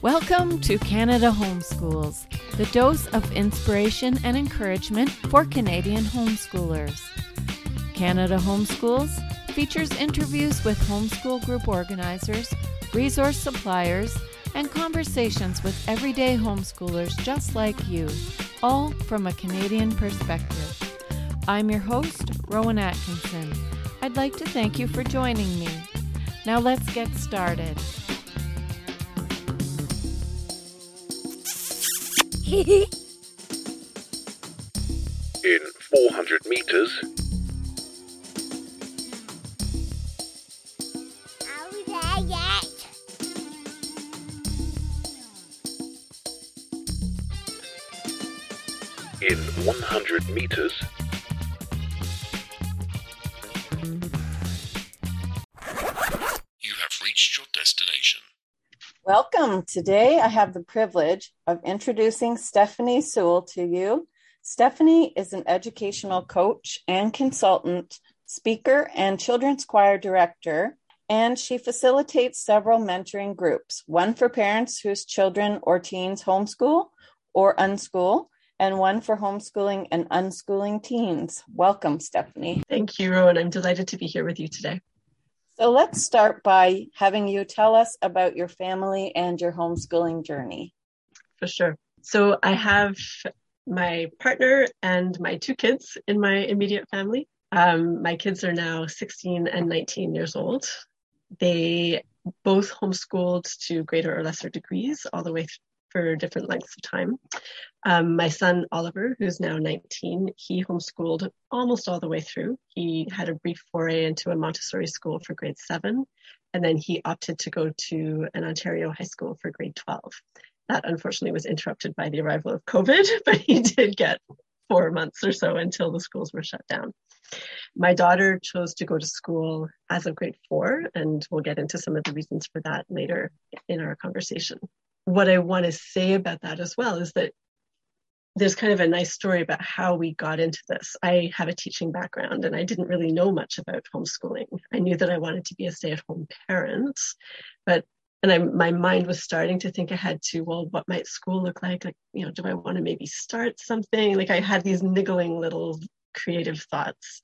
Welcome to Canada Homeschools, the dose of inspiration and encouragement for Canadian homeschoolers. Canada Homeschools features interviews with homeschool group organizers, resource suppliers, and conversations with everyday homeschoolers just like you, all from a Canadian perspective. I'm your host, Rowan Atkinson. I'd like to thank you for joining me. Now let's get started. In 400 meters, Are we there yet? in 100 meters, Welcome. Today I have the privilege of introducing Stephanie Sewell to you. Stephanie is an educational coach and consultant, speaker, and children's choir director, and she facilitates several mentoring groups one for parents whose children or teens homeschool or unschool, and one for homeschooling and unschooling teens. Welcome, Stephanie. Thank you, Rowan. I'm delighted to be here with you today. So let's start by having you tell us about your family and your homeschooling journey. For sure. So I have my partner and my two kids in my immediate family. Um, my kids are now 16 and 19 years old. They both homeschooled to greater or lesser degrees, all the way for different lengths of time. Um, my son Oliver, who's now 19, he homeschooled almost all the way through. He had a brief foray into a Montessori school for grade seven, and then he opted to go to an Ontario high school for grade 12. That unfortunately was interrupted by the arrival of COVID, but he did get four months or so until the schools were shut down. My daughter chose to go to school as of grade four, and we'll get into some of the reasons for that later in our conversation. What I want to say about that as well is that there's kind of a nice story about how we got into this. I have a teaching background and I didn't really know much about homeschooling. I knew that I wanted to be a stay at home parent, but and I, my mind was starting to think ahead to, well, what might school look like? Like, you know, do I want to maybe start something? Like, I had these niggling little creative thoughts.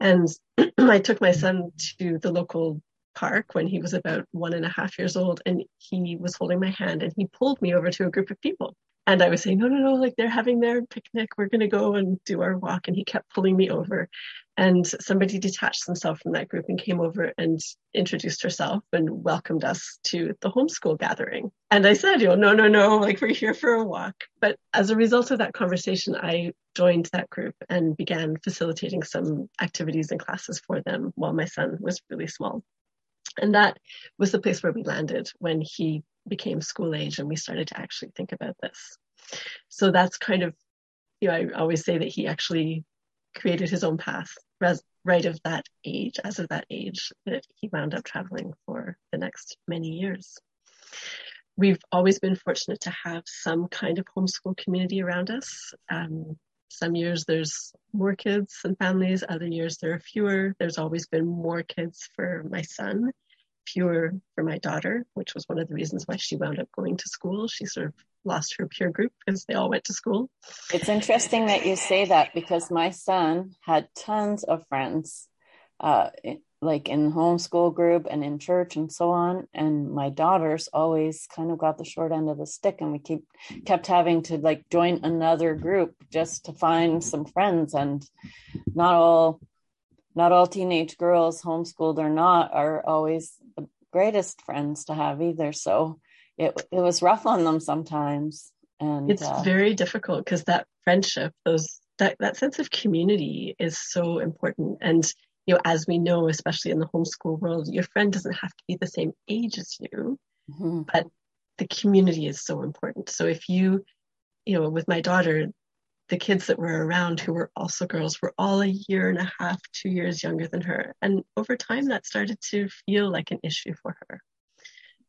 And I took my son to the local park when he was about one and a half years old, and he was holding my hand and he pulled me over to a group of people. And I was saying, no, no, no, like they're having their picnic. We're going to go and do our walk. And he kept pulling me over. And somebody detached themselves from that group and came over and introduced herself and welcomed us to the homeschool gathering. And I said, you know, no, no, no, like we're here for a walk. But as a result of that conversation, I joined that group and began facilitating some activities and classes for them while my son was really small. And that was the place where we landed when he became school age and we started to actually think about this. So that's kind of, you know, I always say that he actually created his own path right of that age, as of that age, that he wound up traveling for the next many years. We've always been fortunate to have some kind of homeschool community around us. Um, some years there's more kids and families, other years there are fewer. There's always been more kids for my son fewer for my daughter, which was one of the reasons why she wound up going to school. She sort of lost her peer group because they all went to school. It's interesting that you say that because my son had tons of friends, uh, like in homeschool group and in church and so on. And my daughters always kind of got the short end of the stick, and we keep kept having to like join another group just to find some friends. And not all, not all teenage girls, homeschooled or not, are always the greatest friends to have either. So it it was rough on them sometimes. And It's uh, very difficult because that friendship, those that, that sense of community is so important. And you know, as we know, especially in the homeschool world, your friend doesn't have to be the same age as you, mhm. but the community is so important. So if you, you know, with my daughter, the kids that were around who were also girls were all a year and a half, two years younger than her. And over time, that started to feel like an issue for her.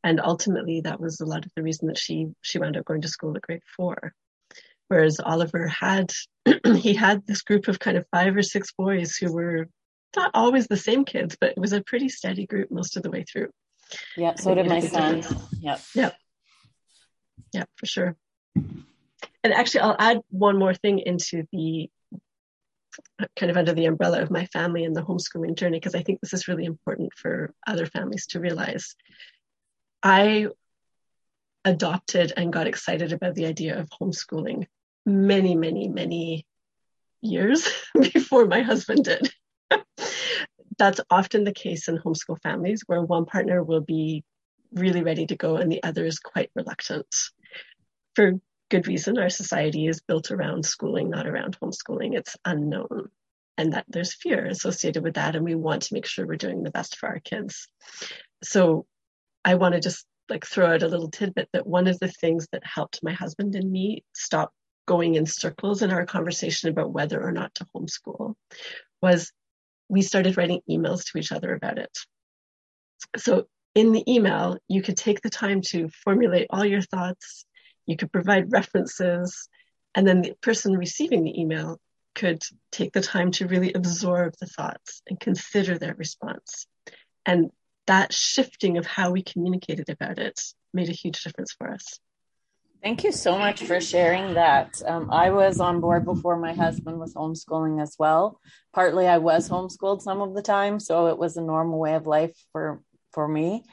And ultimately, that was a lot of the reason that she she wound up going to school at grade four. Whereas Oliver had, he had this group of kind of five or six boys who were not always the same kids, but it was a pretty steady group most of the way through. Yeah, so did my son. Yep. Yep. Yeah, for sure. And actually, I'll add one more thing into the kind of under the umbrella of my family and the homeschooling journey, because I think this is really important for other families to realize. I adopted and got excited about the idea of homeschooling many, many, many years before my husband did. That's often the case in homeschool families where one partner will be really ready to go and the other is quite reluctant. For good reason, our society is built around schooling, not around homeschooling. It's unknown and that there's fear associated with that and we want to make sure we're doing the best for our kids. So I want to just like throw out a little tidbit that one of the things that helped my husband and me stop going in circles in our conversation about whether or not to homeschool was we started writing emails to each other about it. So in the email, you could take the time to formulate all your thoughts, you could provide references, and then the person receiving the email could take the time to really absorb the thoughts and consider their response. And that shifting of how we communicated about it made a huge difference for us. Thank you so much for sharing that. Um, I was on board before my husband was homeschooling as well. Partly, I was homeschooled some of the time, so it was a normal way of life for for me.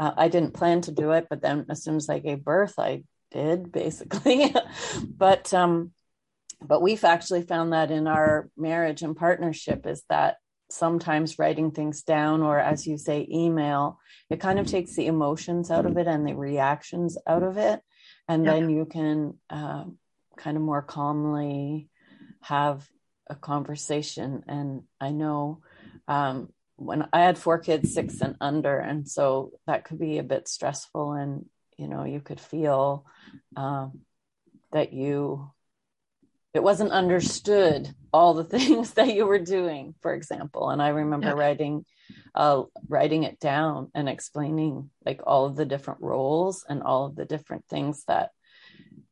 Uh, I didn't plan to do it, but then as soon as I gave birth, I did basically. but um, but we've actually found that in our marriage and partnership is that sometimes writing things down or as you say email it kind of takes the emotions out of it and the reactions out of it and yeah. then you can uh, kind of more calmly have a conversation and i know um, when i had four kids six and under and so that could be a bit stressful and you know you could feel um, that you it wasn't understood all the things that you were doing for example and i remember yeah. writing uh, writing it down and explaining like all of the different roles and all of the different things that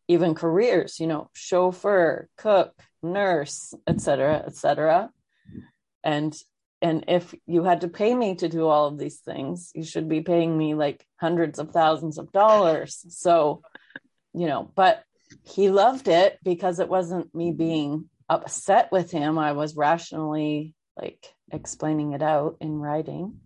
even careers you know chauffeur cook nurse etc etc and and if you had to pay me to do all of these things you should be paying me like hundreds of thousands of dollars so you know but he loved it because it wasn't me being upset with him. I was rationally like explaining it out in writing.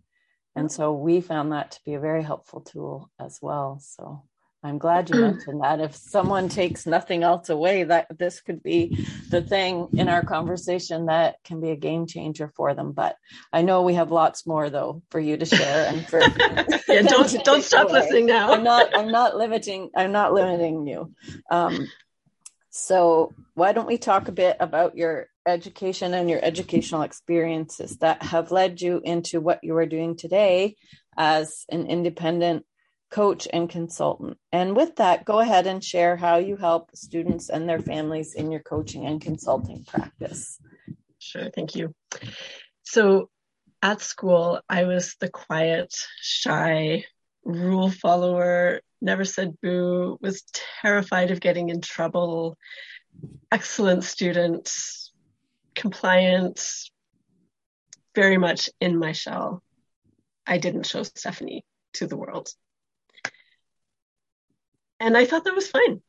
And mm-hmm. so we found that to be a very helpful tool as well. So I'm glad you mentioned that. If someone takes nothing else away, that this could be the thing in our conversation that can be a game changer for them. But I know we have lots more though for you to share and for yeah, don't don't stop away. listening now. I'm not I'm not limiting I'm not limiting you. Um, so why don't we talk a bit about your education and your educational experiences that have led you into what you are doing today as an independent coach and consultant. And with that, go ahead and share how you help students and their families in your coaching and consulting practice. Sure, thank you. So at school, I was the quiet, shy, rule follower, never said boo, was terrified of getting in trouble, excellent student, compliant, very much in my shell. I didn't show Stephanie to the world. And I thought that was fine.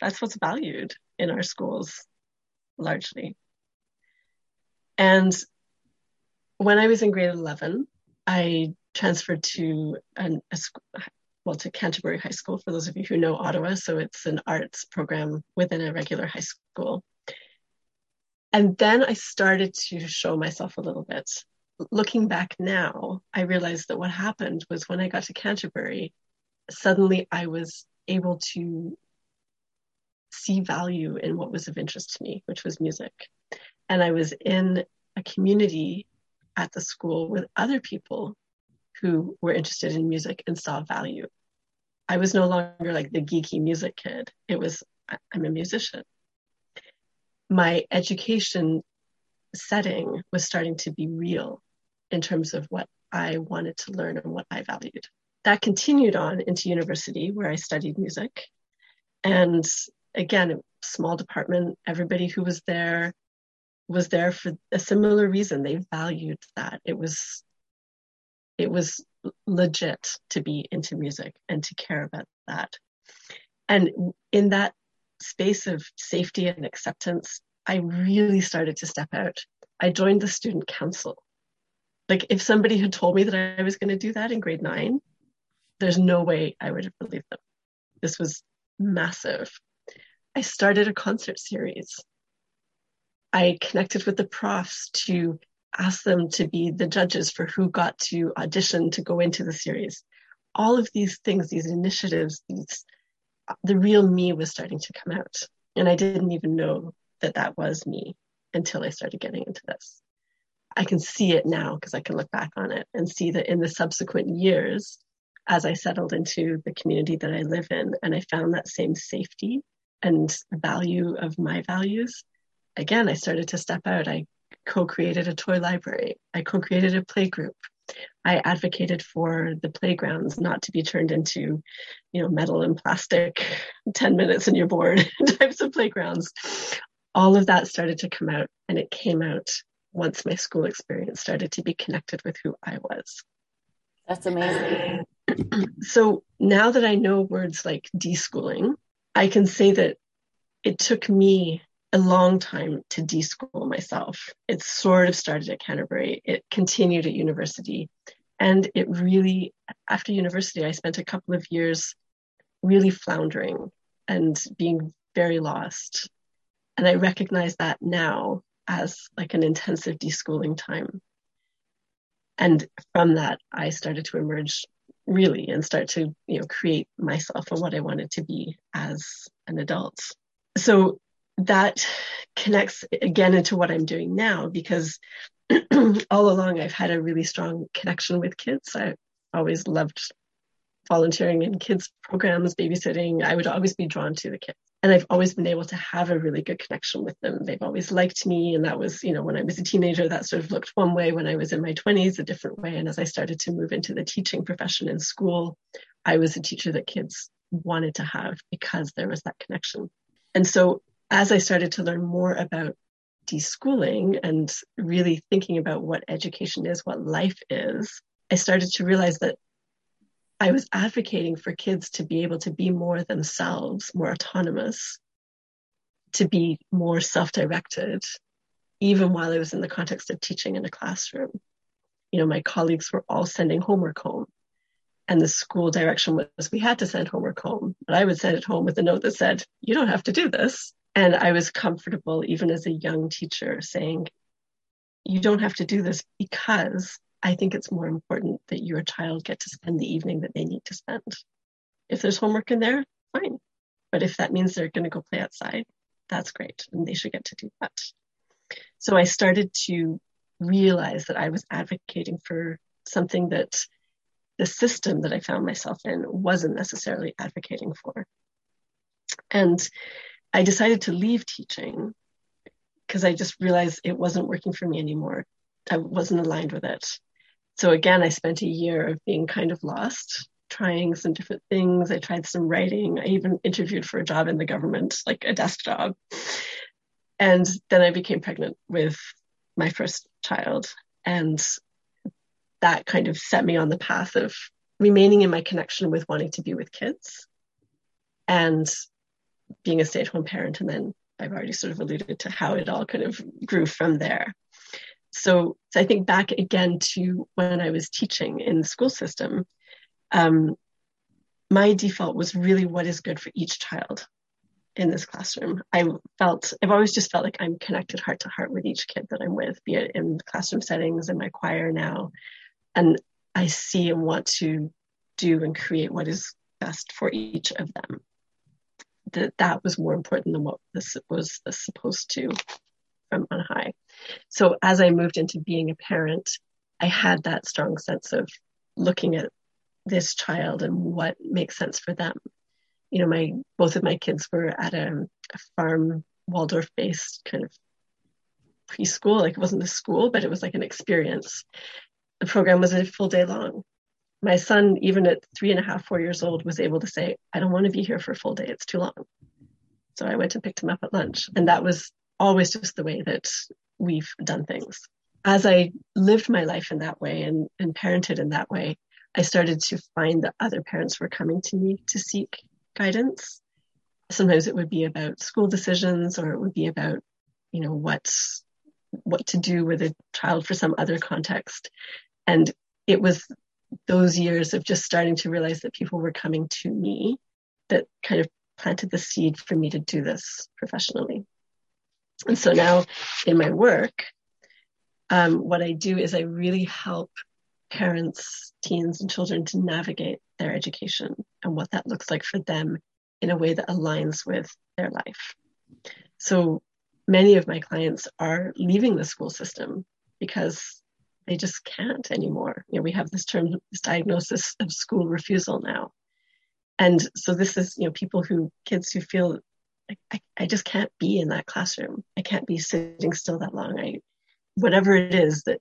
That's what's valued in our schools largely. And when I was in grade 11, I transferred to an, a well, to Canterbury High School, for those of you who know Ottawa. So it's an arts program within a regular high school. And then I started to show myself a little bit. Looking back now, I realized that what happened was when I got to Canterbury, suddenly I was able to see value in what was of interest to me, which was music. And I was in a community at the school with other people who were interested in music and saw value. I was no longer like the geeky music kid. It was, I'm a musician. My education setting was starting to be real in terms of what I wanted to learn and what I valued that continued on into university where I studied music. And again, small department, everybody who was there was there for a similar reason. They valued that. It was it was legit to be into music and to care about that. And in that space of safety and acceptance, I really started to step out. I joined the student council. Like, if somebody had told me that I was going to do that in grade nine, there's no way I would have believed them. This was massive. I started a concert series. I connected with the profs to ask them to be the judges for who got to audition to go into the series. All of these things, these initiatives, these the real me was starting to come out. And I didn't even know that that was me until I started getting into this. I can see it now because I can look back on it and see that in the subsequent years, as I settled into the community that I live in and I found that same safety and value of my values, again, I started to step out. I co created a toy library, I co created a play group. I advocated for the playgrounds not to be turned into, you know, metal and plastic, 10 minutes and you're bored types of playgrounds. All of that started to come out, and it came out once my school experience started to be connected with who I was. That's amazing. So now that I know words like deschooling, I can say that it took me a long time to deschool myself. It sort of started at Canterbury. It continued at university. And it really, after university, I spent a couple of years really floundering and being very lost. And I recognize that now as like an intensive deschooling time. And from that, I started to emerge really and start to, you know, create myself and what I wanted to be as an adult. So that connects again into what I'm doing now because all along I've had a really strong connection with kids. I always loved volunteering in kids programs, babysitting. I would always be drawn to the kids. And I've always been able to have a really good connection with them. They've always liked me. And that was, you know, when I was a teenager, that sort of looked one way. When I was in my 20s, a different way. And as I started to move into the teaching profession in school, I was a teacher that kids wanted to have because there was that connection. And so as I started to learn more about deschooling and really thinking about what education is, what life is, I started to realize that I was advocating for kids to be able to be more themselves, more autonomous, to be more self directed, even while I was in the context of teaching in a classroom. You know, my colleagues were all sending homework home. And the school direction was we had to send homework home. But I would send it home with a note that said, You don't have to do this. And I was comfortable, even as a young teacher, saying, You don't have to do this because I think it's more important that your child get to spend the evening that they need to spend. If there's homework in there, fine. But if that means they're going to go play outside, that's great. And they should get to do that. So I started to realize that I was advocating for something that the system that I found myself in wasn't necessarily advocating for. And I decided to leave teaching because I just realized it wasn't working for me anymore. I wasn't aligned with it. So again, I spent a year of being kind of lost, trying some different things. I tried some writing. I even interviewed for a job in the government, like a desk job. And then I became pregnant with my first child. And that kind of set me on the path of remaining in my connection with wanting to be with kids and being a stay at home parent. And then I've already sort of alluded to how it all kind of grew from there. So, so I think back again to when I was teaching in the school system, um, my default was really what is good for each child in this classroom. I felt, I've always just felt like I'm connected heart to heart with each kid that I'm with, be it in classroom settings, in my choir now. And I see and want to do and create what is best for each of them that that was more important than what this was supposed to from on high. So as I moved into being a parent, I had that strong sense of looking at this child and what makes sense for them. You know, my both of my kids were at a, a farm Waldorf based kind of preschool. Like it wasn't a school, but it was like an experience. The program was a full day long my son, even at three and a half, four years old, was able to say, I don't want to be here for a full day. It's too long. So I went and picked him up at lunch. And that was always just the way that we've done things. As I lived my life in that way and, and parented in that way, I started to find that other parents were coming to me to seek guidance. Sometimes it would be about school decisions or it would be about, you know, what's what to do with a child for some other context. And it was those years of just starting to realize that people were coming to me that kind of planted the seed for me to do this professionally. And so now in my work, um, what I do is I really help parents, teens, and children to navigate their education and what that looks like for them in a way that aligns with their life. So many of my clients are leaving the school system because they just can't anymore. You know, we have this term, this diagnosis of school refusal now. And so this is, you know, people who, kids who feel I, I just can't be in that classroom. I can't be sitting still that long. I, whatever it is that,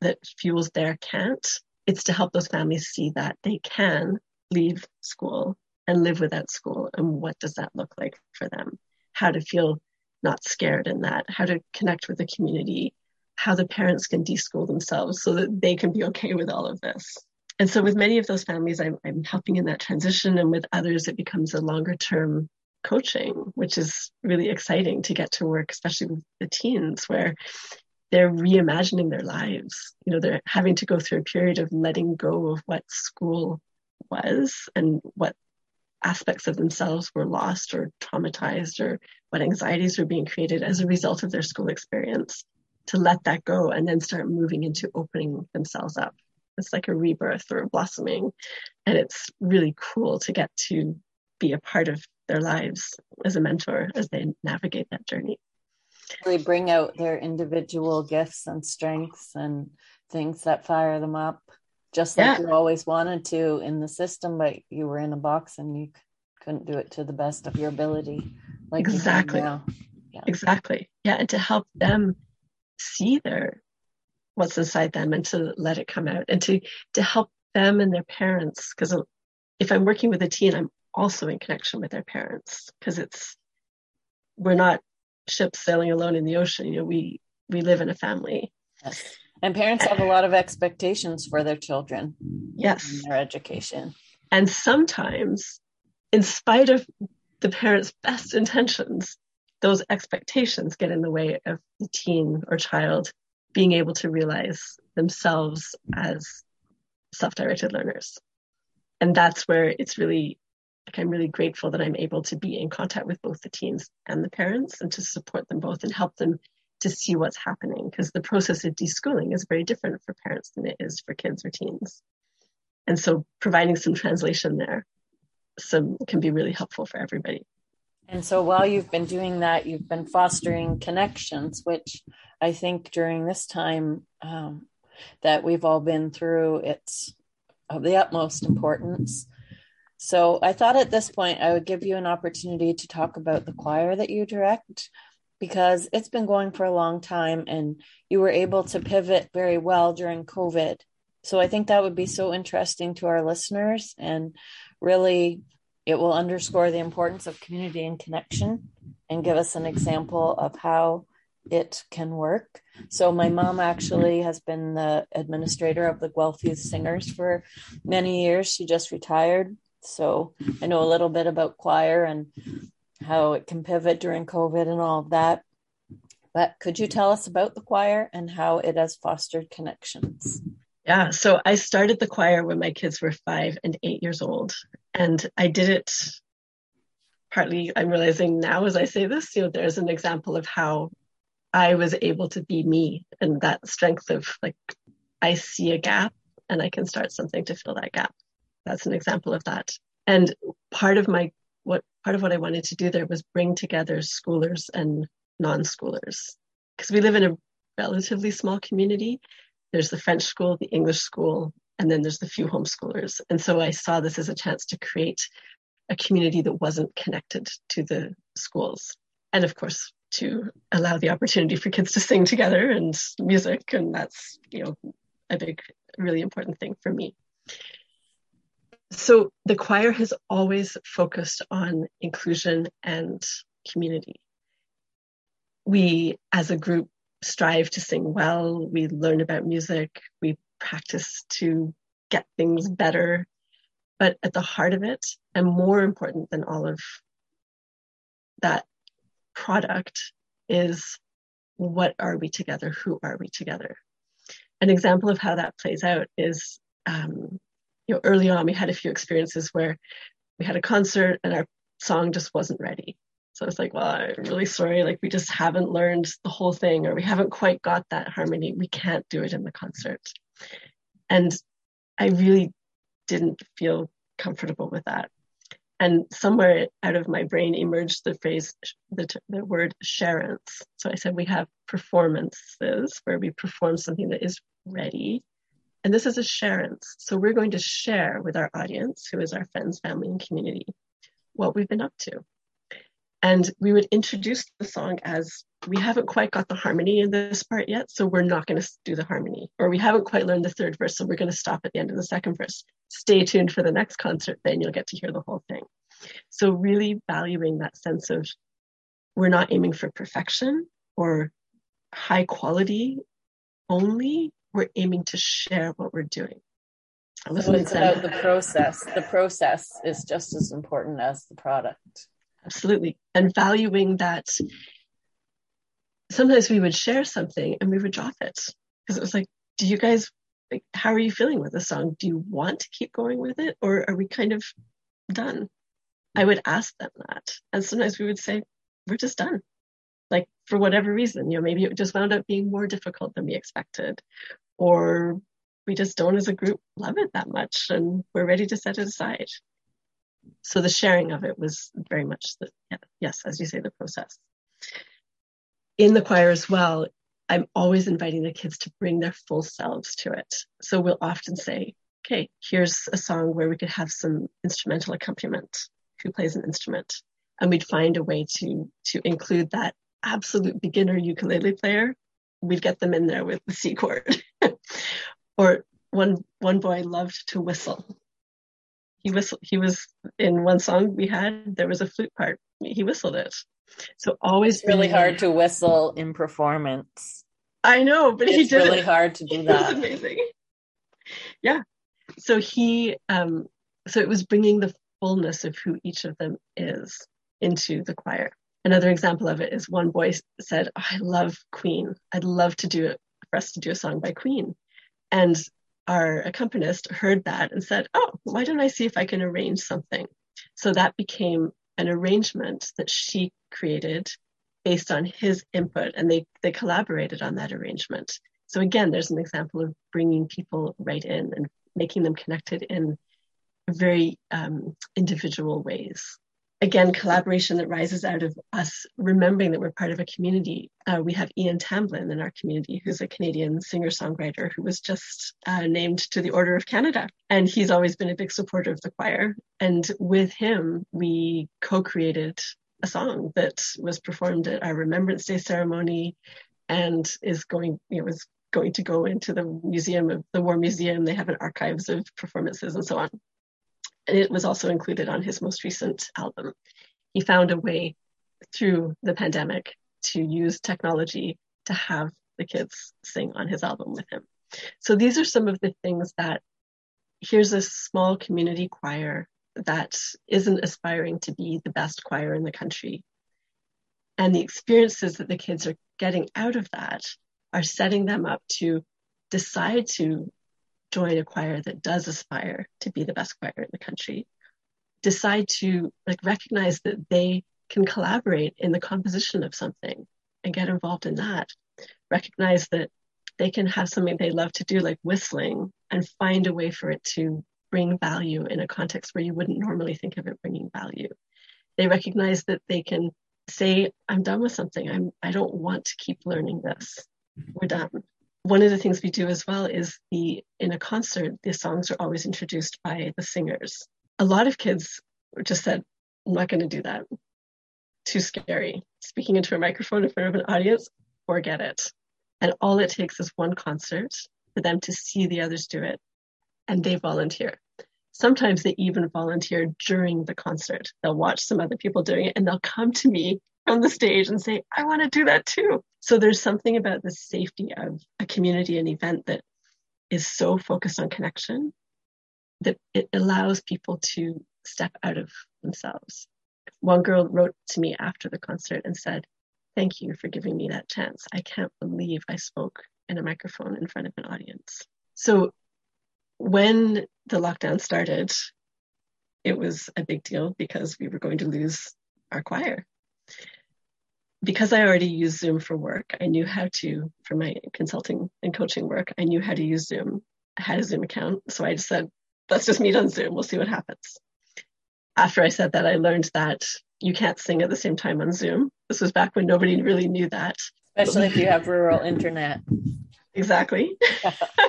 that fuels their can't, it's to help those families see that they can leave school and live without school. And what does that look like for them? How to feel not scared in that, how to connect with the community, how the parents can deschool themselves so that they can be okay with all of this. And so with many of those families, I'm, I'm helping in that transition. And with others, it becomes a longer term coaching, which is really exciting to get to work, especially with the teens where they're reimagining their lives. You know, they're having to go through a period of letting go of what school was and what aspects of themselves were lost or traumatized or what anxieties were being created as a result of their school experience to let that go and then start moving into opening themselves up. It's like a rebirth or a blossoming. And it's really cool to get to be a part of their lives as a mentor as they navigate that journey. Really bring out their individual gifts and strengths and things that fire them up, just like yeah. you always wanted to in the system, but you were in a box and you couldn't do it to the best of your ability. Like exactly. Yeah. Exactly. Yeah. And to help them see their what's inside them and to let it come out and to to help them and their parents because if i'm working with a teen i'm also in connection with their parents because it's we're not ships sailing alone in the ocean you know we we live in a family. Yes. and parents have a lot of expectations for their children. Yes. Their education. And sometimes in spite of the parents best intentions those expectations get in the way of the teen or child being able to realize themselves as self-directed learners. And that's where it's really like I'm really grateful that I'm able to be in contact with both the teens and the parents and to support them both and help them to see what's happening because the process of deschooling is very different for parents than it is for kids or teens. And so providing some translation there some can be really helpful for everybody. And so while you've been doing that, you've been fostering connections, which I think during this time um, that we've all been through, it's of the utmost importance. So I thought at this point I would give you an opportunity to talk about the choir that you direct because it's been going for a long time and you were able to pivot very well during COVID. So I think that would be so interesting to our listeners and really it will underscore the importance of community and connection and give us an example of how it can work. So my mom actually has been the administrator of the Guelph Youth Singers for many years. She just retired so I know a little bit about choir and how it can pivot during COVID and all of that. But could you tell us about the choir and how it has fostered connections? Yeah, so I started the choir when my kids were five and eight years old. And I did it partly, I'm realizing now as I say this, you know, there's an example of how I was able to be me and that strength of like, I see a gap and I can start something to fill that gap that's an example of that. And part of my what part of what I wanted to do there was bring together schoolers and non-schoolers because we live in a relatively small community. There's the French school, the English school, and then there's the few homeschoolers. And so I saw this as a chance to create a community that wasn't connected to the schools. And of course, to allow the opportunity for kids to sing together and music. And that's, you know, a big, really important thing for me. So the choir has always focused on inclusion and community. We, as a group, strive to sing well. We learn about music. We practice to get things better. But at the heart of it, and more important than all of that product, is what are we together? Who are we together? An example of how that plays out is, um, you know, early on we had a few experiences where we had a concert and our song just wasn't ready. So it's like, well, I'm really sorry. Like we just haven't learned the whole thing, or we haven't quite got that harmony. We can't do it in the concert. And I really didn't feel comfortable with that. And somewhere out of my brain emerged the phrase, the, the word sharance. So I said, we have performances where we perform something that is ready. And this is a sharance. So we're going to share with our audience, who is our friends, family, and community, what we've been up to. And we would introduce the song as we haven't quite got the harmony in this part yet, so we're not going to do the harmony. Or we haven't quite learned the third verse, so we're going to stop at the end of the second verse. Stay tuned for the next concert, then you'll get to hear the whole thing. So, really valuing that sense of we're not aiming for perfection or high quality only, we're aiming to share what we're doing. So it's about the process. The process is just as important as the product. Absolutely. And valuing that sometimes we would share something and we would drop it. Because it was like do you guys like how are you feeling with the song? Do you want to keep going with it or are we kind of done? I would ask them that. And sometimes we would say we're just done. Like for whatever reason you know maybe it just wound up being more difficult than we expected or we just don't as a group love it that much and we're ready to set it aside. So the sharing of it was very much the yes as you say the process. In the choir as well i'm always inviting the kids to bring their full selves to it. So we'll often say okay here's a song where we could have some instrumental accompaniment who plays an instrument? And we'd find a way to to include that absolute beginner ukulele player. We'd get them in there with the c chord or one one boy loved to whistle. He whistled he was in one song we had there was a flute part. He whistled it. So always it's really hard to whistle in performance. I know but it's he did really it. hard to do that. it amazing. Yeah. So he um so it was bringing the fullness of who each of them is into the choir. Another example of it is one boy said oh, i love queen. I'd love to do it for us to do a song by queen and our accompanist heard that and said, Oh, why don't I see if I can arrange something? So that became an arrangement that she created based on his input, and they, they collaborated on that arrangement. So again, there's an example of bringing people right in and making them connected in very um, individual ways again, collaboration that rises out of us remembering that we're part of a community. Uh, we have Ian Tamblyn in our community, who's a Canadian singer songwriter who was just uh, named to the Order of Canada. And he's always been a big supporter of the choir. And with him, we co created a song that was performed at our Remembrance Day ceremony and is going, you know, is going to go into the museum of the War Museum. They have an archives of performances and so on and it was also included on his most recent album. He found a way through the pandemic to use technology to have the kids sing on his album with him. So these are some of the things that here's a small community choir that isn't aspiring to be the best choir in the country. And the experiences that the kids are getting out of that are setting them up to decide to join a choir that does aspire to be the best choir in the country decide to like recognize that they can collaborate in the composition of something and get involved in that recognize that they can have something they love to do like whistling and find a way for it to bring value in a context where you wouldn't normally think of it bringing value. They recognize that they can say i'm done with something. I'm i don't want to keep learning this. Mm-hmm. We're done one of the things we do as well is the in a concert the songs are always introduced by the singers. A lot of kids just said i'm not going to do that. Too scary. Speaking into a microphone in front of an audience forget it. And all it takes is one concert for them to see the others do it and they volunteer. Sometimes they even volunteer during the concert. They'll watch some other people doing it and they'll come to me from the stage and say, I want to do that too. So there's something about the safety of a community and event that is so focused on connection that it allows people to step out of themselves. One girl wrote to me after the concert and said, Thank you for giving me that chance. I can't believe I spoke in a microphone in front of an audience. So when the lockdown started, it was a big deal because we were going to lose our choir. Because I already used Zoom for work, I knew how to, for my consulting and coaching work, I knew how to use Zoom. I had a Zoom account. So I just said, let's just meet on Zoom. We'll see what happens. After I said that, I learned that you can't sing at the same time on Zoom. This was back when nobody really knew that. Especially if you have rural internet. Exactly.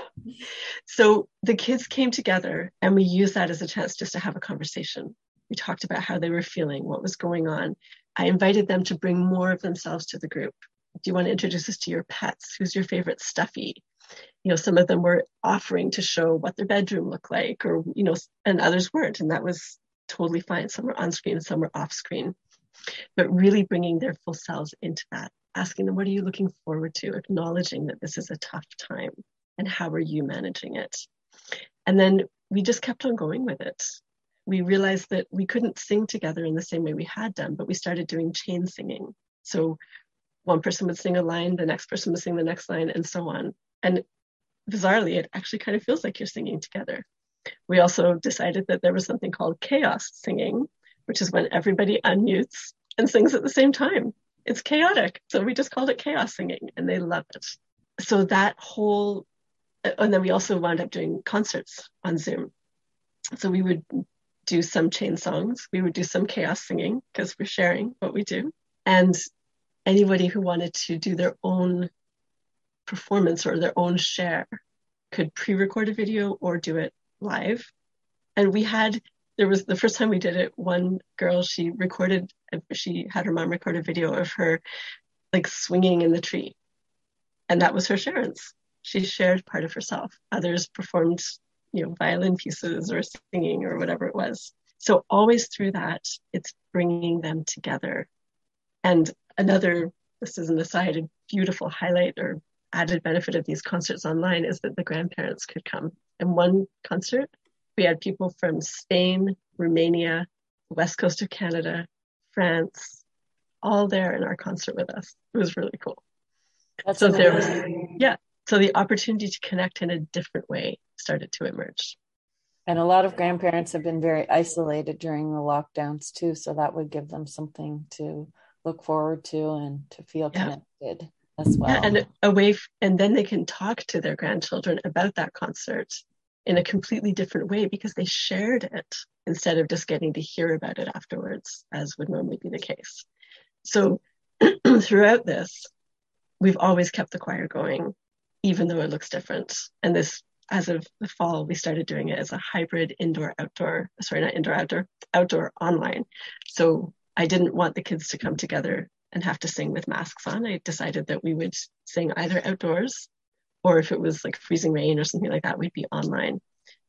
so the kids came together and we used that as a chance just to have a conversation. We talked about how they were feeling, what was going on. I invited them to bring more of themselves to the group. Do you want to introduce us to your pets? Who's your favorite stuffy? You know, some of them were offering to show what their bedroom looked like, or, you know, and others weren't. And that was totally fine. Some were on screen, some were off screen. But really bringing their full selves into that, asking them, what are you looking forward to? Acknowledging that this is a tough time and how are you managing it? And then we just kept on going with it. We realized that we couldn't sing together in the same way we had done, but we started doing chain singing. So one person would sing a line, the next person would sing the next line, and so on. And bizarrely, it actually kind of feels like you're singing together. We also decided that there was something called chaos singing, which is when everybody unmutes and sings at the same time. It's chaotic. So we just called it chaos singing and they love it. So that whole, and then we also wound up doing concerts on Zoom. So we would do some chain songs, we would do some chaos singing because we're sharing what we do. And anybody who wanted to do their own performance or their own share could pre-record a video or do it live. And we had there was the first time we did it, one girl, she recorded, she had her mom record a video of her like swinging in the tree. And that was her sharance. She shared part of herself. Others performed, you know, violin pieces or singing or whatever it was. So always through that, it's bringing them together. And another, this is an aside, a beautiful highlight or added benefit of these concerts online is that the grandparents could come. And one concert, we had people from Spain, Romania, the west coast of Canada, France, all there in our concert with us. It was really cool. That's so there was, yeah. So the opportunity to connect in a different way started to emerge. And a lot of grandparents have been very isolated during the lockdowns too. So that would give them something to look forward to and to feel Yeah. connected as well. Yeah, and a way, f- and then they can talk to their grandchildren about that concert in a completely different way because they shared it instead of just getting to hear about it afterwards, as would normally be the case. So throughout this, we've always kept the choir going, even though it looks different. And this, as of the fall, we started doing it as a hybrid indoor outdoor, sorry, not indoor outdoor, outdoor online. So I didn't want the kids to come together and have to sing with masks on. I decided that we would sing either outdoors or if it was like freezing rain or something like that, we'd be online.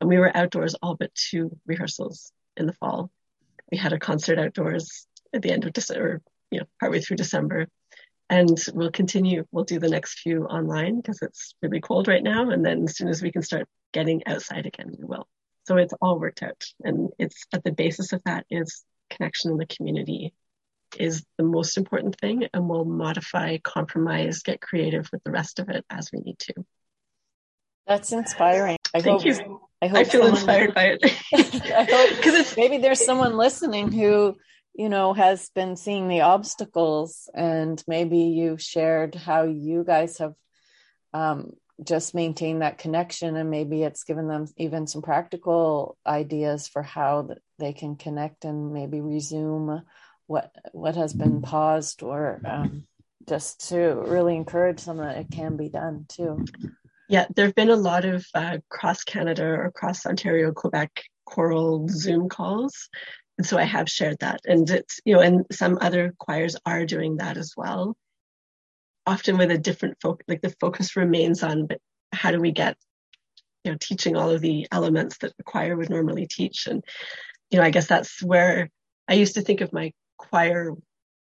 And we were outdoors all but two rehearsals in the fall. We had a concert outdoors at the end of December, you know, partway through December. And we'll continue, we'll do the next few online because it's really cold right now. And then as soon as we can start getting outside again, we will. So it's all worked out. And it's at the basis of that is connection in the community is the most important thing and we'll modify, compromise, get creative with the rest of it as we need to. That's inspiring. I Thank hope, you. I hope I feel inspired by it. Because maybe there's someone listening who you know has been seeing the obstacles and maybe you've shared how you guys have um, just maintained that connection and maybe it's given them even some practical ideas for how they can connect and maybe resume what what has been paused or um, just to really encourage them that it can be done too Yeah, there have been a lot of uh, cross Canada or cross Ontario, Quebec choral Zoom calls. And so I have shared that. And it's, you know, and some other choirs are doing that as well. Often with a different focus, like the focus remains on, but how do we get, you know, teaching all of the elements that the choir would normally teach? And, you know, I guess that's where I used to think of my choir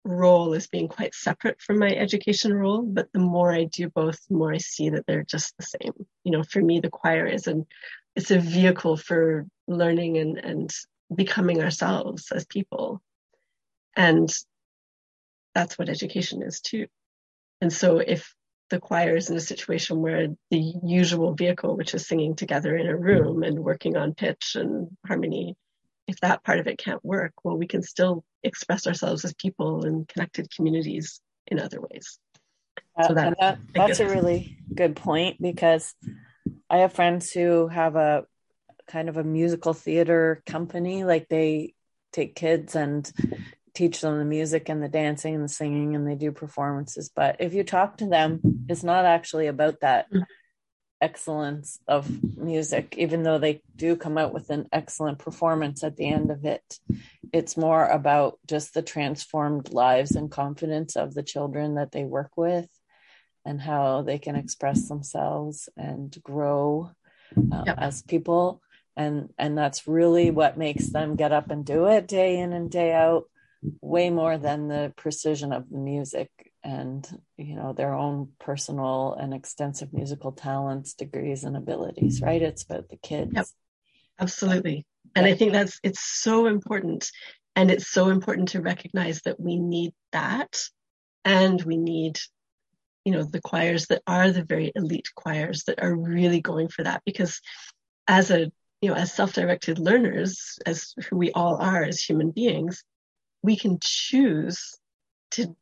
role as being quite separate from my education role, but the more I do both, the more I see that they're just the same. You know, for me, the choir is an it's a vehicle for learning and and becoming ourselves as people, and that's what education is too. And so, if the choir is in a situation where the usual vehicle, which is singing together in a room and working on pitch and harmony, if that part of it can't work, well, we can still express ourselves as people in connected communities in other ways. Uh, so that, that that's a really good point because I have friends who have a kind of a musical theater company, like they take kids and teach them the music and the dancing and the singing and they do performances but if you talk to them it's not actually about that mm. excellence of music even though they do come out with an excellent performance at the end of it it's more about just the transformed lives and confidence of the children that they work with and how they can express themselves and grow uh, yep. as people and and that's really what makes them get up and do it day in and day out way more than the precision of the music and you know their own personal and extensive musical talents degrees and abilities right? It's about the kids. Yep. absolutely. And i think that's it's so important. And it's so important to recognize that we need that. And we need you know the choirs that are the very elite choirs that are really going for that. Because as a you know as self-directed learners as who we all are as human beings we can choose to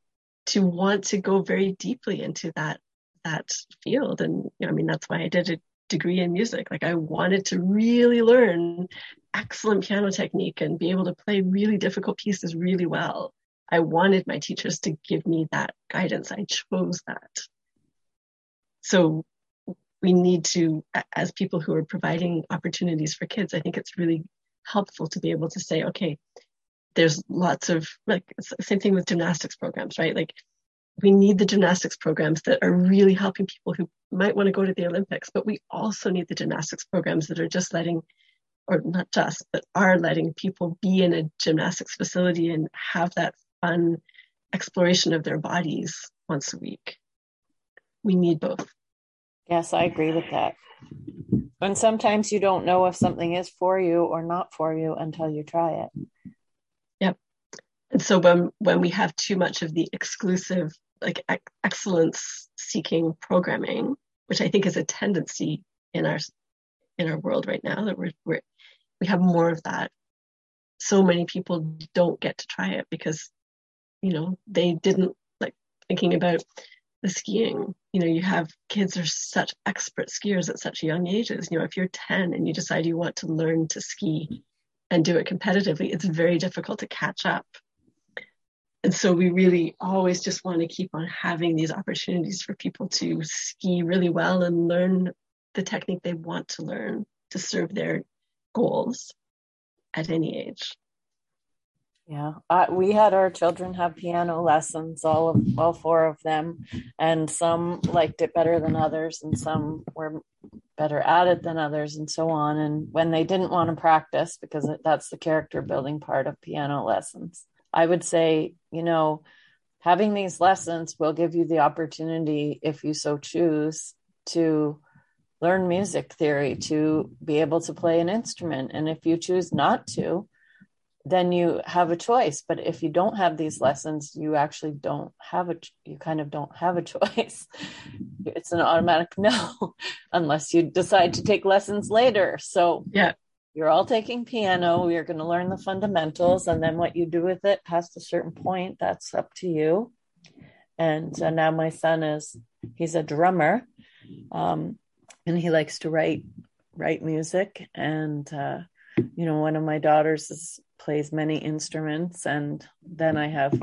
to want to go very deeply into that that field. And you know, i mean that's why i did a degree in music. Like i wanted to really learn excellent piano technique and be able to play really difficult pieces really well. I wanted my teachers to give me that guidance. I chose that. So we need to as people who are providing opportunities for kids i think it's really helpful to be able to say okay there's lots of like same thing with gymnastics programs, right? Like we need the gymnastics programs that are really helping people who might want to go to the Olympics, but we also need the gymnastics programs that are just letting, or not just, but are letting people be in a gymnastics facility and have that fun exploration of their bodies once a week. We need both. Yes, I agree with that. And sometimes you don't know if something is for you or not for you until you try it. Yep. And so when when we have too much of the exclusive like excellence seeking programming, which I think is a tendency in our in our world right now that we're, we're we have more of that. So many people don't get to try it because you know they didn't like thinking about the skiing. You know, you have kids are such expert skiers at such young ages. You know, if you're 10 and you decide you want to learn to ski and do it competitively, it's very difficult to catch up and so we really always just want to keep on having these opportunities for people to ski really well and learn the technique they want to learn to serve their goals at any age. Yeah, uh, we had our children have piano lessons, all of all four of them, and some liked it better than others, and some were better at it than others, and so on. And when they didn't want to practice, because that's the character building part of piano lessons, I would say, you know, having these lessons will give you the opportunity, if you so choose, to learn music theory, to be able to play an instrument. And if you choose not to, then you have a choice. But if you don't have these lessons, you actually don't have a, you kind of don't have a choice. It's an automatic no, unless you decide to take lessons later. So, yeah you're all taking piano you're going to learn the fundamentals and then what you do with it past a certain point that's up to you and uh, now my son is he's a drummer um, and he likes to write write music and uh, you know one of my daughters is, plays many instruments and then i have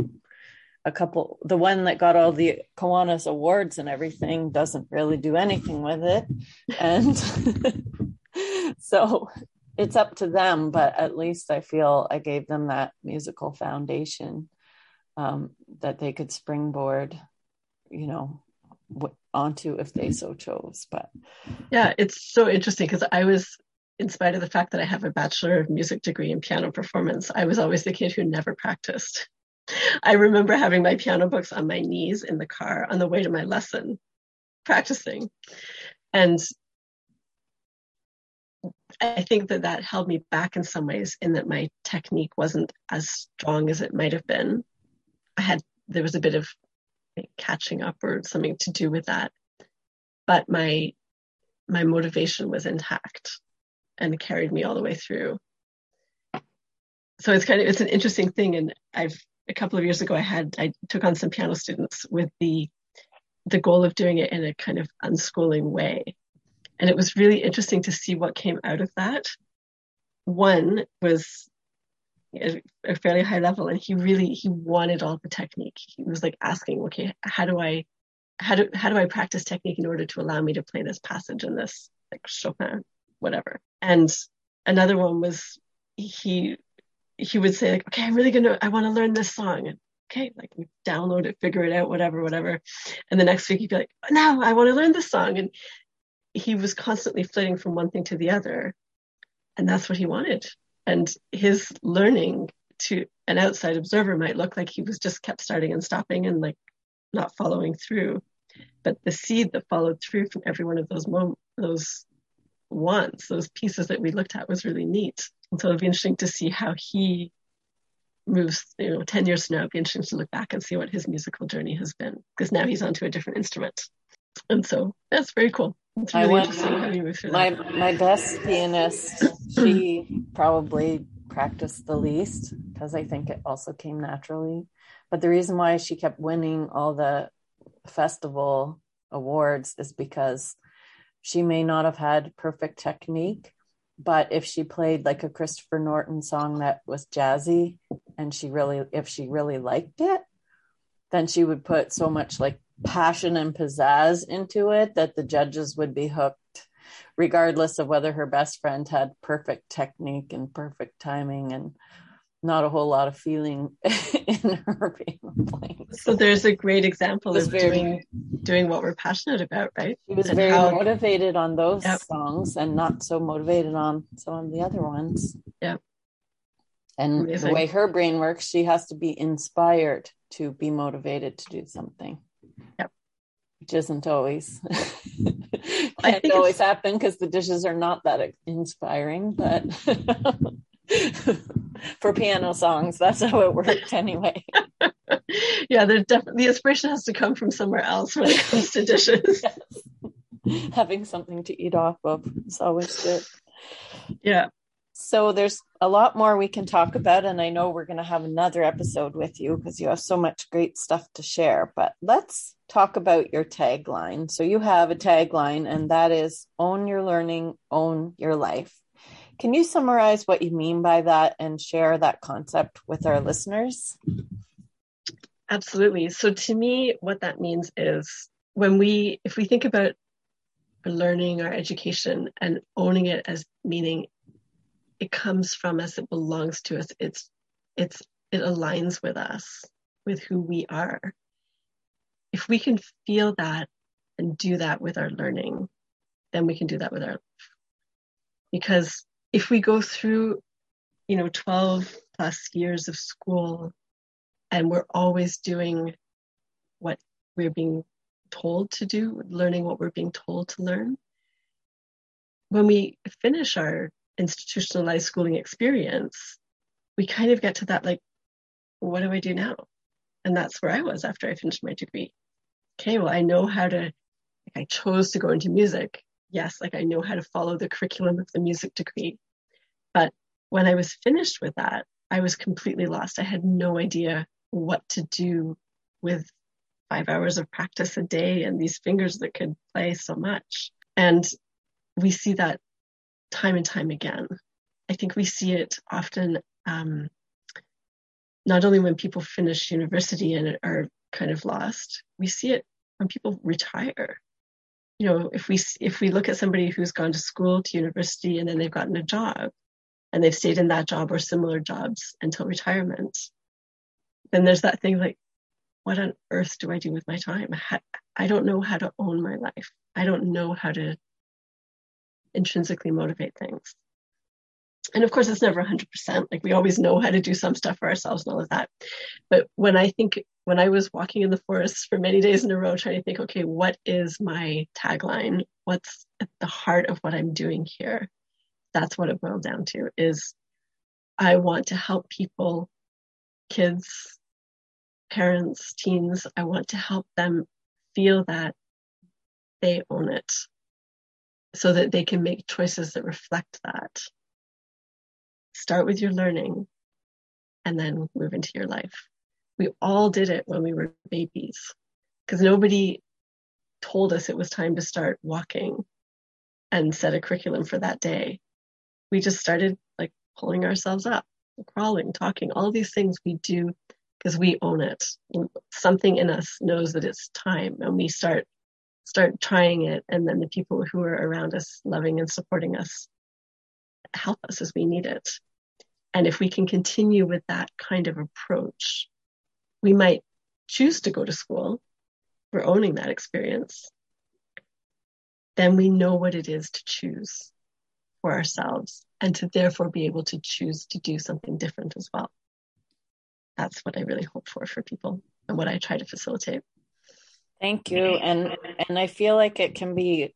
a couple the one that got all the Kiwanis awards and everything doesn't really do anything with it and so it's up to them, but at least I feel I gave them that musical foundation um, that they could springboard, you know, onto if they so chose. But yeah, it's so interesting because I was, in spite of the fact that I have a bachelor of music degree in piano performance, I was always the kid who never practiced. I remember having my piano books on my knees in the car on the way to my lesson, practicing. And I think that that held me back in some ways in that my technique wasn't as strong as it might have been. I had, there was a bit of catching up or something to do with that. But my, my motivation was intact and carried me all the way through. So it's kind of, it's an interesting thing. And I've, a couple of years ago, I had, I took on some piano students with the, the goal of doing it in a kind of unschooling way and it was really interesting to see what came out of that. One was a fairly high level and he really he wanted all the technique he was like asking okay how do i how do how do i practice technique in order to allow me to play this passage in this like chopin whatever and another one was he he would say like okay i'm really gonna i want to learn this song and okay like download it figure it out whatever whatever and the next week he'd be like now i want to learn this song and he was constantly flitting from one thing to the other. And that's what he wanted. And his learning to an outside observer might look like he was just kept starting and stopping and like not following through. But the seed that followed through from every one of those moments, those wants, those pieces that we looked at was really neat. And so it'd be interesting to see how he moves, you know, 10 years from now, it'd be interesting to look back and see what his musical journey has been. Because now he's onto a different instrument. And so that's very cool. It's really went, interesting how you move through my that. my best pianist she probably practiced the least because i think it also came naturally but the reason why she kept winning all the festival awards is because she may not have had perfect technique but if she played like a christopher norton song that was jazzy and she really if she really liked it then she would put so much like passion and pizzazz into it that the judges would be hooked regardless of whether her best friend had perfect technique and perfect timing and not a whole lot of feeling in her being playing. So there's a great example of very- doing doing what we're passionate about, right? She was And very how- motivated on those Yep. songs and not so motivated on some of the other ones. Yep. And Amazing. the way her brain works, she has to be inspired to be motivated to do something. Yep. Which isn't always I can't think always happen because the dishes are not that inspiring, but for piano songs, that's how it worked anyway. yeah, there's definitely the inspiration has to come from somewhere else when it comes to dishes. Having something to eat off of is always good. yeah. So there's a lot more we can talk about, and I know we're going to have another episode with you because you have so much great stuff to share. But let's talk about your tagline. So you have a tagline, and that is own your learning, own your life. Can you summarize what you mean by that and share that concept with our listeners? Absolutely. So to me, what that means is when we, if we think about learning, our education, and owning it as meaning it comes from us, it belongs to us, it's, it's, it aligns with us, with who we are. If we can feel that and do that with our learning, then we can do that with our. Because if we go through, you know, 12 plus years of school and we're always doing what we're being told to do, learning what we're being told to learn. When we finish our institutionalized schooling experience, we kind of get to that like, what do I do now? And that's where I was after I finished my degree. Okay, well, I know how to, like, I chose to go into music. Yes, like I know how to follow the curriculum of the music degree. When I was finished with that, I was completely lost. I had no idea what to do with five hours of practice a day and these fingers that could play so much. And we see that time and time again. I think we see it often, um, not only when people finish university and are kind of lost, we see it when people retire. You know, if we if we look at somebody who's gone to school to university and then they've gotten a job, and they've stayed in that job or similar jobs until retirement, then there's that thing like, what on earth do I do with my time? I don't know how to own my life. I don't know how to intrinsically motivate things. and of course it's never 100% like we always know how to do some stuff for ourselves and all of that but when i think when i was walking in the forest for many days in a row trying to think okay what is my tagline what's at the heart of what i'm doing here that's what it boiled down to is i want to help people kids parents teens i want to help them feel that they own it so that they can make choices that reflect that start with your learning and then move into your life. We all did it when we were babies because nobody told us it was time to start walking and set a curriculum for that day. We just started like pulling ourselves up, crawling, talking, all these things we do because we own it. Something in us knows that it's time and we start start trying it and then the people who are around us loving and supporting us help us as we need it. And if we can continue with that kind of approach, we might choose to go to school. We're owning that experience. Then we know what it is to choose for ourselves and to therefore be able to choose to do something different as well. That's what I really hope for for people and what I try to facilitate. Thank you. And and I feel like it can be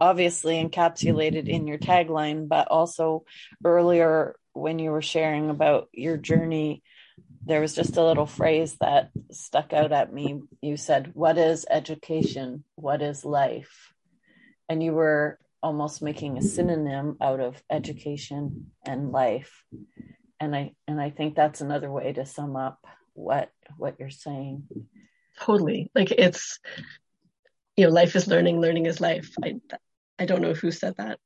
obviously encapsulated in your tagline, but also earlier when you were sharing about your journey, there was just a little phrase that stuck out at me. You said, What is education? What is life? And you were almost making a synonym out of education and life. And I and I think that's another way to sum up what what you're saying. Totally. Like it's you know, life is learning, learning is life. I I don't know who said that.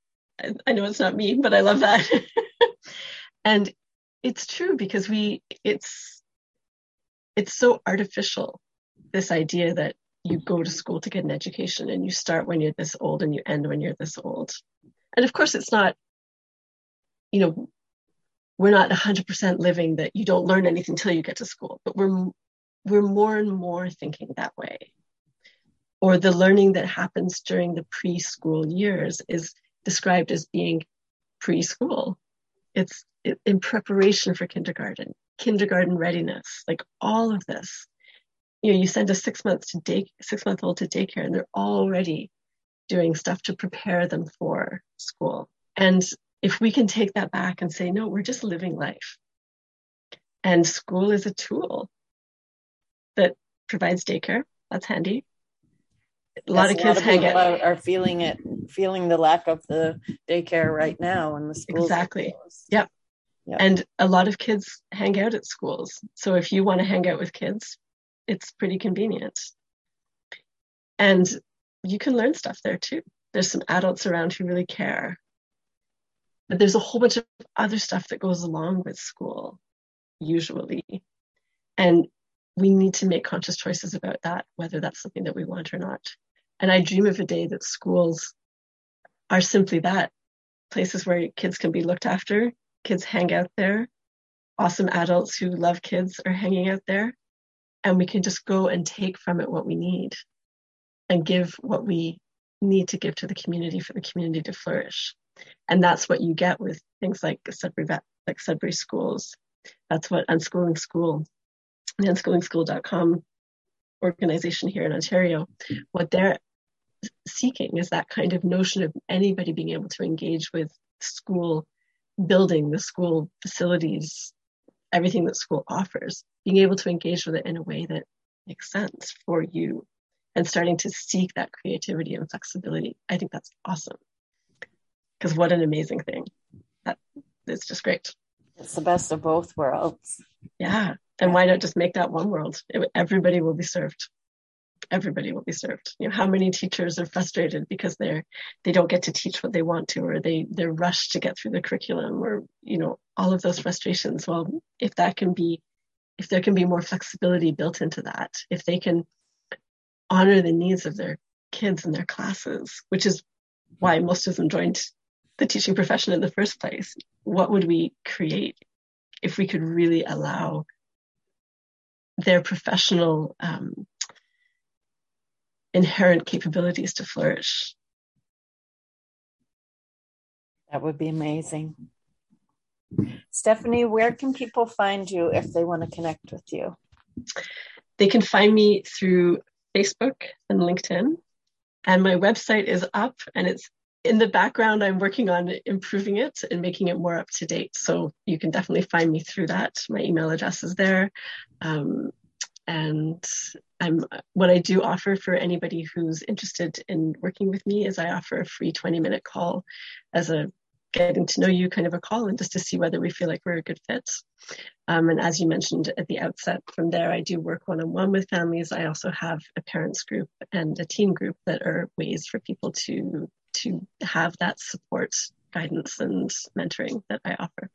I, I know it's not me, but I love that. and it's true because we it's it's so artificial this idea that you go to school to get an education and you start when you're this old and you end when you're this old. And of course it's not you know we're not 100% living that you don't learn anything until you get to school but we're we're more and more thinking that way. Or the learning that happens during the preschool years is described as being preschool. It's in preparation for kindergarten, kindergarten readiness, like all of this. You know, you send a six months to day, six month old to daycare, and they're already doing stuff to prepare them for school. And if we can take that back and say, no, we're just living life, and school is a tool that provides daycare. That's handy a lot of kids lot of hang out. Are, feeling it, feeling the lack of the daycare right now in the schools. Exactly. Yep. yep. And a lot of kids hang out at schools. So if you want to hang out with kids, it's pretty convenient. And you can learn stuff there too. There's some adults around who really care. But there's a whole bunch of other stuff that goes along with school, usually. And we need to make conscious choices about that, whether that's something that we want or not. And I dream of a day that schools are simply that places where kids can be looked after, kids hang out there, awesome adults who love kids are hanging out there, and we can just go and take from it what we need and give what we need to give to the community for the community to flourish. And that's what you get with things like Sudbury, like Sudbury schools. That's what Unschooling School, the unschoolingschool.com organization here in Ontario, what they're seeking is that kind of notion of anybody being able to engage with school building, the school facilities, everything that school offers, being able to engage with it in a way that makes sense for you and starting to seek that creativity and flexibility. I think that's awesome. Because what an amazing thing. That is just great. It's the best of both worlds. Yeah. And why not just make that one world? It, everybody will be served everybody will be served. You know, how many teachers are frustrated because they're they don't get to teach what they want to, or they they're rushed to get through the curriculum, or you know, all of those frustrations. Well, if that can be, if there can be more flexibility built into that, if they can honor the needs of their kids and their classes, which is why most of them joined the teaching profession in the first place. What would we create if we could really allow their professional um, inherent capabilities to flourish. That would be amazing. Stephanie, where can people find you if they want to connect with you? They can find me through Facebook and LinkedIn. And my website is up and it's in the background. I'm working on improving it and making it more up to date. So you can definitely find me through that. My email address is there. Um, and I'm what I do offer for anybody who's interested in working with me is I offer a free 20 minute call as a getting to know you kind of a call and just to see whether we feel like we're a good fit. Um, and as you mentioned at the outset, from there I do work one on one with families. I also have a parents group and a teen group that are ways for people to to have that support, guidance, and mentoring that I offer.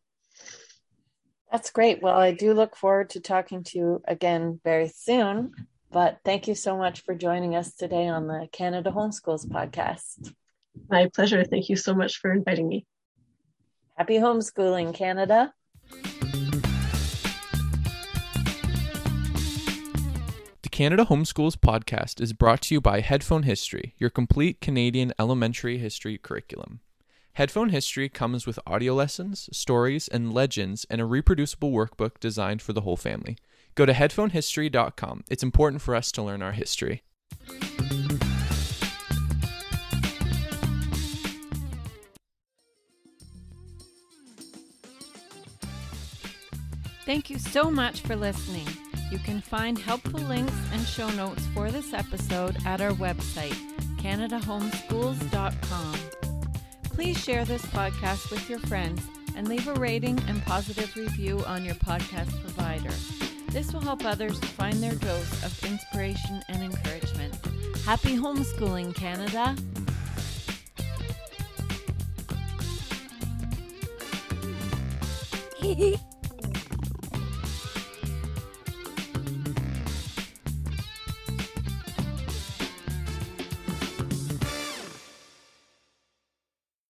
That's great. Well, I do look forward to talking to you again very soon. But thank you so much for joining us today on the Canada Homeschools podcast. My pleasure. Thank you so much for inviting me. Happy homeschooling, Canada. The Canada Homeschools podcast is brought to you by Headphone History, your complete Canadian elementary history curriculum. Headphone History comes with audio lessons, stories, and legends, and a reproducible workbook designed for the whole family. Go to headphonehistory.com. It's important for us to learn our history. Thank you so much for listening. You can find helpful links and show notes for this episode at our website, canadahomeschools.com. Please share this podcast with your friends and leave a rating and positive review on your podcast provider. This will help others find their dose of inspiration and encouragement. Happy homeschooling, Canada! Hehe